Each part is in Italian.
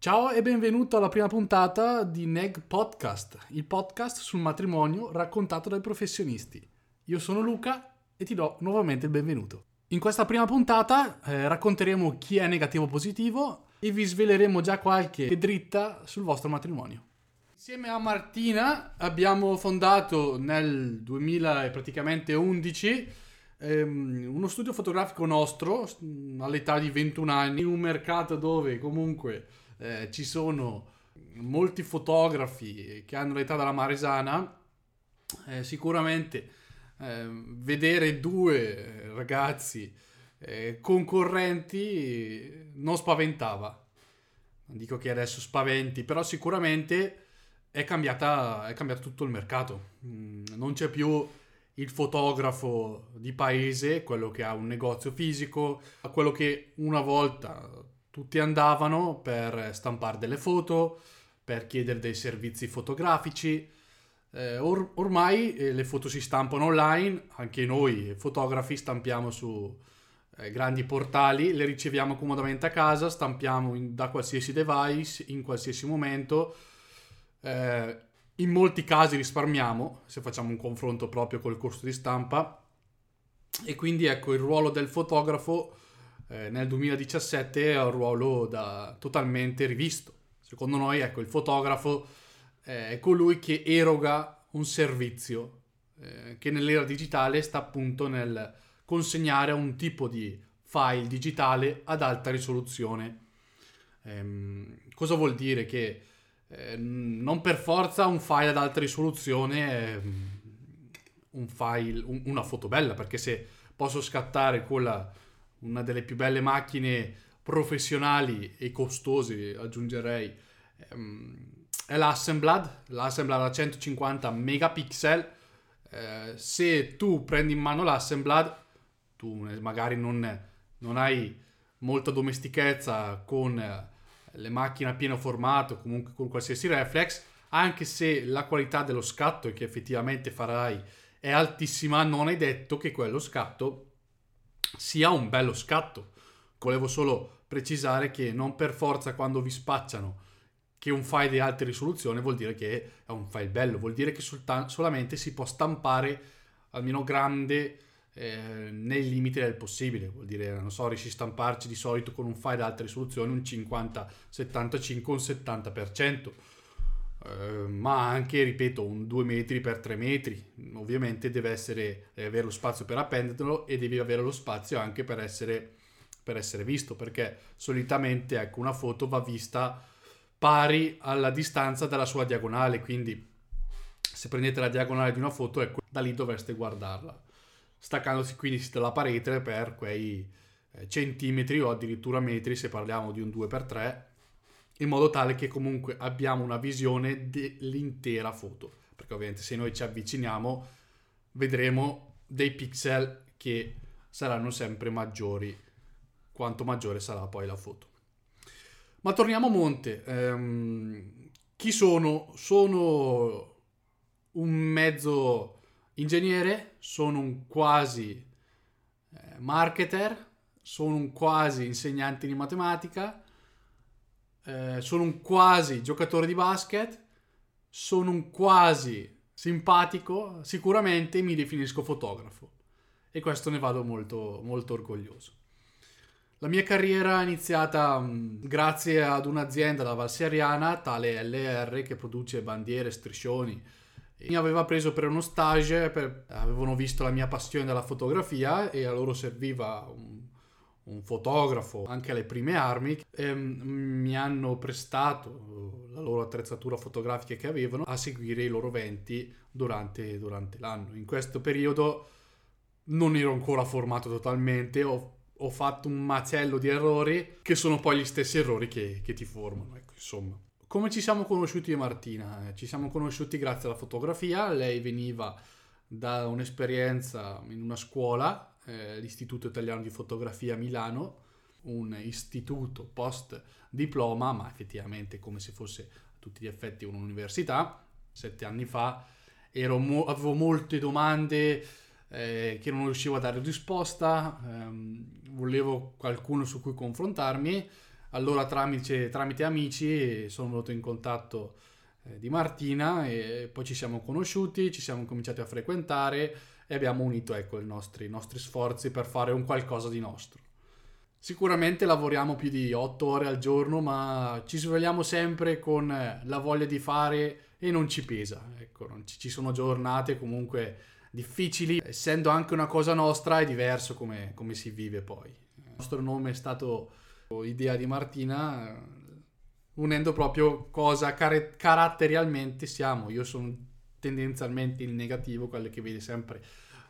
Ciao e benvenuto alla prima puntata di Neg Podcast, il podcast sul matrimonio raccontato dai professionisti. Io sono Luca e ti do nuovamente il benvenuto. In questa prima puntata eh, racconteremo chi è negativo positivo e vi sveleremo già qualche dritta sul vostro matrimonio. Insieme a Martina abbiamo fondato nel 2011 ehm, uno studio fotografico nostro all'età di 21 anni in un mercato dove comunque eh, ci sono molti fotografi che hanno l'età della Maresana, eh, sicuramente eh, vedere due ragazzi eh, concorrenti non spaventava. Non dico che adesso spaventi, però sicuramente è, cambiata, è cambiato tutto il mercato. Mm, non c'è più il fotografo di paese, quello che ha un negozio fisico, quello che una volta tutti andavano per stampare delle foto, per chiedere dei servizi fotografici. Eh, or- ormai eh, le foto si stampano online, anche noi fotografi stampiamo su eh, grandi portali, le riceviamo comodamente a casa, stampiamo in, da qualsiasi device, in qualsiasi momento. Eh, in molti casi risparmiamo, se facciamo un confronto proprio col costo di stampa. E quindi ecco il ruolo del fotografo eh, nel 2017 è un ruolo da, totalmente rivisto. Secondo noi, ecco, il fotografo eh, è colui che eroga un servizio eh, che nell'era digitale sta appunto nel consegnare un tipo di file digitale ad alta risoluzione. Ehm, cosa vuol dire? Che eh, non per forza un file ad alta risoluzione è un file, un, una foto bella, perché se posso scattare con la una delle più belle macchine professionali e costose, aggiungerei, ehm, è l'Assemblad, l'Assemblad a 150 megapixel. Eh, se tu prendi in mano l'Assemblad, tu magari non, non hai molta domestichezza con eh, le macchine a pieno formato, comunque con qualsiasi reflex, anche se la qualità dello scatto che effettivamente farai è altissima, non è detto che quello scatto sia un bello scatto. Volevo solo precisare che non per forza quando vi spacciano che un file di alta risoluzione vuol dire che è un file bello, vuol dire che solta- solamente si può stampare almeno grande eh, nei limiti del possibile, vuol dire, non so, riesci a stamparci di solito con un file di alta risoluzione un 50, 75, un 70%. Uh, ma anche, ripeto, un 2 metri per 3 metri. Ovviamente deve, essere, deve avere lo spazio per appenderlo e devi avere lo spazio anche per essere, per essere visto, perché solitamente ecco, una foto va vista pari alla distanza dalla sua diagonale, quindi se prendete la diagonale di una foto, ecco, da lì dovreste guardarla, staccandosi quindi dalla parete per quei eh, centimetri o addirittura metri se parliamo di un 2x3 in modo tale che comunque abbiamo una visione dell'intera foto. Perché ovviamente se noi ci avviciniamo vedremo dei pixel che saranno sempre maggiori quanto maggiore sarà poi la foto. Ma torniamo a monte. Um, chi sono? Sono un mezzo ingegnere, sono un quasi eh, marketer, sono un quasi insegnante di matematica, eh, sono un quasi giocatore di basket, sono un quasi simpatico, sicuramente mi definisco fotografo e questo ne vado molto, molto orgoglioso. La mia carriera è iniziata mh, mm, grazie ad un'azienda da Valseriana, tale LR, che produce bandiere, striscioni. Mi aveva preso per uno stage, per... avevano visto la mia passione della fotografia e a loro serviva un un fotografo anche alle prime armi, ehm, mi hanno prestato la loro attrezzatura fotografica che avevano a seguire i loro venti durante, durante l'anno. In questo periodo non ero ancora formato totalmente, ho, ho, fatto un macello di errori che sono poi gli stessi errori che, che ti formano. Ecco, insomma. Come ci siamo conosciuti Martina? Ci siamo conosciuti grazie alla fotografia, lei veniva da un'esperienza in una scuola eh, l'Istituto Italiano di Fotografia a Milano, un istituto post diploma, ma effettivamente come se fosse a tutti gli effetti un'università. Sette anni fa mo- avevo molte domande eh, che non riuscivo a dare risposta, ehm, volevo qualcuno su cui confrontarmi. Allora tramite, tramite amici sono venuto in contatto eh, di Martina e poi ci siamo conosciuti, ci siamo cominciati a frequentare e abbiamo unito ecco, i, nostri, i nostri sforzi per fare un qualcosa di nostro. Sicuramente lavoriamo più di 8 ore al giorno, ma ci svegliamo sempre con la voglia di fare e non ci pesa. Ecco, ci sono giornate comunque difficili, essendo anche una cosa nostra è diverso come, come si vive poi. Il nostro nome è stato idea di Martina, unendo proprio cosa car- caratterialmente siamo. Io sono tendenzialmente il negativo, quello che vede sempre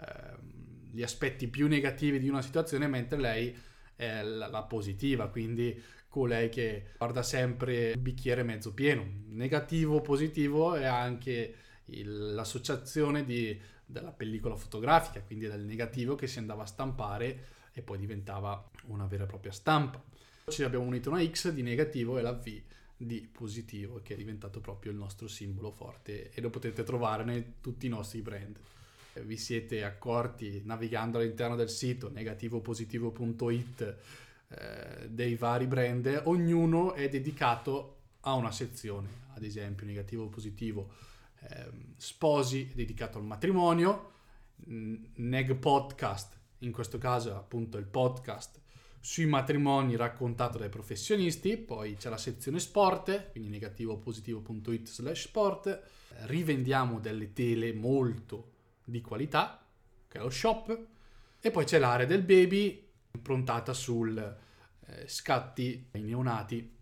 eh, gli aspetti più negativi di una situazione, mentre lei è la, la positiva, quindi colei che guarda sempre il bicchiere mezzo pieno. Negativo, positivo è anche il, l'associazione di, della pellicola fotografica, quindi dal negativo che si andava a stampare e poi diventava una vera e propria stampa. Ci abbiamo unito una X di negativo e la V di positivo, che è diventato proprio il nostro simbolo forte e lo potete trovare in tutti i nostri brand. Vi siete accorti navigando all'interno del sito negativopositivo.it eh, dei vari brand, ognuno è dedicato a una sezione, ad esempio negativo positivo eh, sposi dedicato al matrimonio, Neg Podcast, in questo caso appunto il podcast sui matrimoni raccontato dai professionisti, poi c'è la sezione sport, quindi negativopositivo.it slash sport, rivendiamo delle tele molto di qualità, che è lo shop, e poi c'è l'area del baby improntata sul eh, scatti ai neonati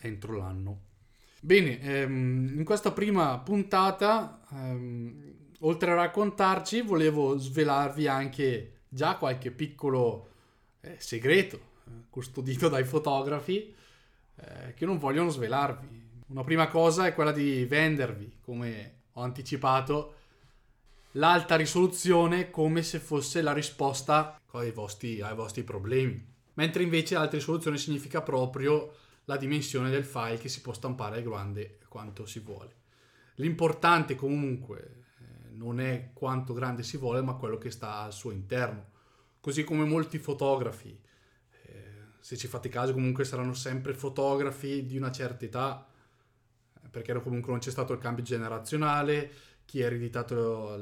entro l'anno. Bene, ehm, in questa prima puntata, ehm, oltre a raccontarci, volevo svelarvi anche già qualche piccolo eh, segreto custodito dai fotografi eh, che non vogliono svelarvi. Una prima cosa è quella di vendervi, come ho anticipato, l'alta risoluzione come se fosse la risposta ai vostri, ai vostri problemi. Mentre invece l'alta risoluzione significa proprio la dimensione del file che si può stampare grande quanto si vuole. L'importante comunque eh, non è quanto grande si vuole, ma quello che sta al suo interno così come molti fotografi. Eh, se ci fate caso comunque saranno sempre fotografi di una certa età, perché comunque non c'è stato il cambio generazionale, chi ha ereditato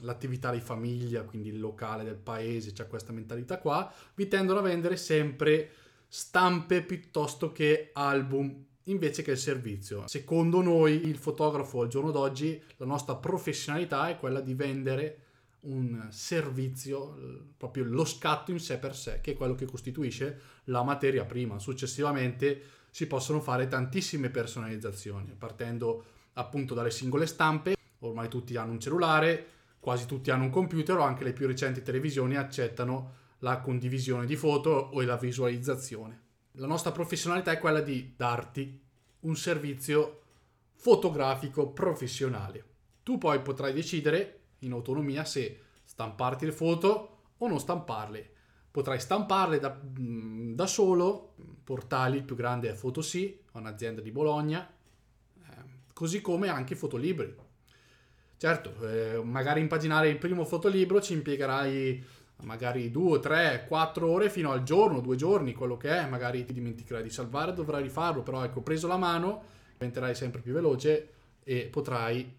l'attività di famiglia, quindi il locale del paese, c'è questa mentalità qua, vi tendono a vendere sempre stampe piuttosto che album invece che il servizio. Secondo noi, il fotografo al giorno d'oggi, la nostra professionalità è quella di vendere un servizio, proprio lo scatto in sé per sé, che è quello che costituisce la materia prima. Successivamente si possono fare tantissime personalizzazioni, partendo appunto dalle singole stampe. Ormai tutti hanno un cellulare, quasi tutti hanno un computer o anche le più recenti televisioni accettano la condivisione di foto o la visualizzazione. La nostra professionalità è quella di darti un servizio fotografico professionale. Tu poi potrai decidere in autonomia se stamparti le foto o non stamparle. Potrai stamparle da, mm, da solo, portali, il più grande è Photosì, un'azienda di Bologna, eh, così come anche fotolibri. Certo, eh, magari impaginare il primo fotolibro ci impiegherai magari 2, 3, 4 ore fino al giorno, due giorni, quello che è, magari ti dimenticherai di salvare, dovrai rifarlo, però ecco, preso la mano, diventerai sempre più veloce e potrai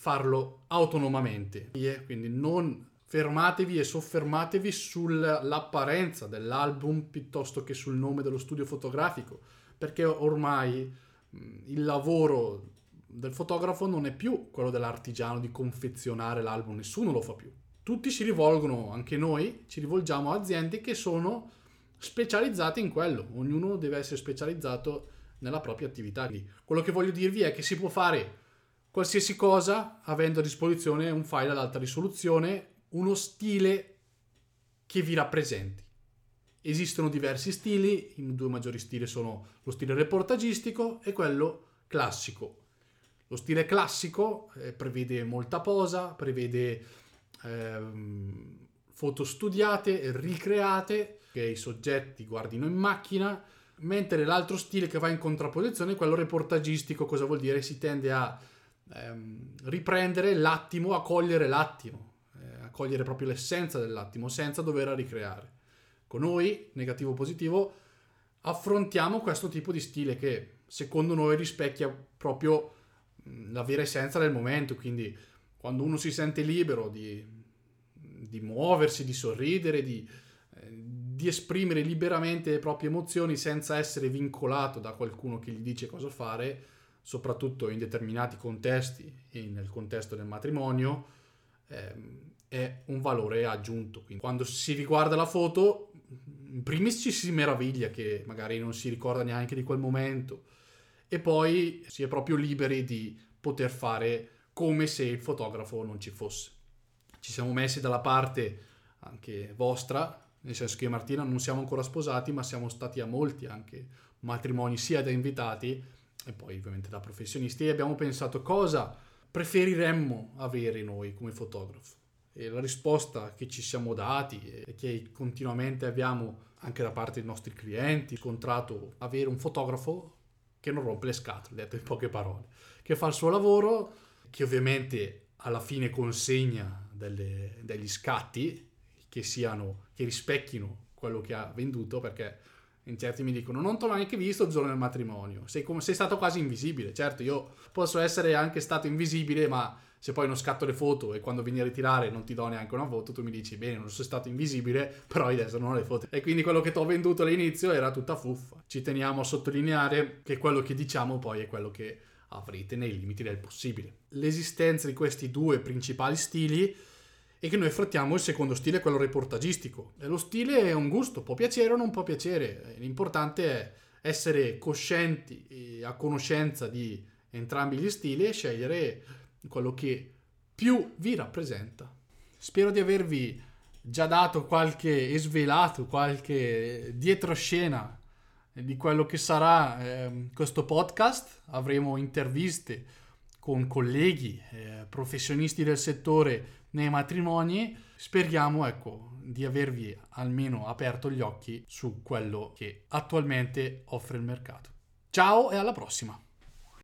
farlo autonomamente. Quindi non fermatevi e soffermatevi sull'apparenza dell'album piuttosto che sul nome dello studio fotografico, perché ormai il lavoro del fotografo non è più quello dell'artigiano di confezionare l'album, nessuno lo fa più. Tutti si rivolgono, anche noi, ci rivolgiamo a aziende che sono specializzate in quello, ognuno deve essere specializzato nella propria attività. Quindi, quello che voglio dirvi è che si può fare qualsiasi cosa avendo a disposizione un file ad alta risoluzione, uno stile che vi rappresenti. Esistono diversi stili, i due maggiori stili sono lo stile reportagistico e quello classico. Lo stile classico eh, prevede molta posa, prevede ehm, foto studiate, ricreate, che i soggetti guardino in macchina, mentre l'altro stile che va in contrapposizione è quello reportagistico, cosa vuol dire? Si tende a ehm, riprendere l'attimo, a cogliere l'attimo, eh, cogliere proprio l'essenza dell'attimo senza dover ricreare. Con noi, negativo positivo, affrontiamo questo tipo di stile che secondo noi rispecchia proprio la vera essenza del momento, quindi quando uno si sente libero di, di muoversi, di sorridere, di, eh, di, esprimere liberamente le proprie emozioni senza essere vincolato da qualcuno che gli dice cosa fare, soprattutto in determinati contesti e nel contesto del matrimonio, ehm, è un valore aggiunto. Quindi quando si riguarda la foto, in primis ci si meraviglia che magari non si ricorda neanche di quel momento e poi si è proprio liberi di poter fare come se il fotografo non ci fosse. Ci siamo messi dalla parte anche vostra, nel senso che io e Martina non siamo ancora sposati, ma siamo stati a molti anche matrimoni sia da invitati e poi ovviamente da professionisti abbiamo pensato cosa preferiremmo avere noi come fotografo. E la risposta che ci siamo dati e che continuamente abbiamo anche da parte dei nostri clienti incontrato avere un fotografo che non rompe le scatole, detto in poche parole, che fa il suo lavoro, che ovviamente alla fine consegna delle, degli scatti che siano, che rispecchino quello che ha venduto, perché in certi mi dicono non ti ho neanche visto il giorno del matrimonio, sei, come, sei stato quasi invisibile, certo io posso essere anche stato invisibile, ma se poi non scatto le foto e quando vieni a ritirare non ti do neanche una foto, tu mi dici bene, non sono stato invisibile, però adesso non ho le foto. E quindi quello che ti ho venduto all'inizio era tutta fuffa. Ci teniamo a sottolineare che quello che diciamo poi è quello che avrete nei limiti del possibile. L'esistenza di questi due principali stili è che noi affrontiamo il secondo stile, quello reportagistico. E lo stile è un gusto, può piacere o non può piacere. L'importante è essere coscienti e a conoscenza di entrambi gli stili e scegliere quello che più vi rappresenta. Spero di avervi già dato qualche e svelato qualche dietroscena di quello che sarà eh, questo podcast. Avremo interviste con colleghi, eh, professionisti del settore nei matrimoni. Speriamo, ecco, di avervi almeno aperto gli occhi su quello che attualmente offre il mercato. Ciao e alla prossima!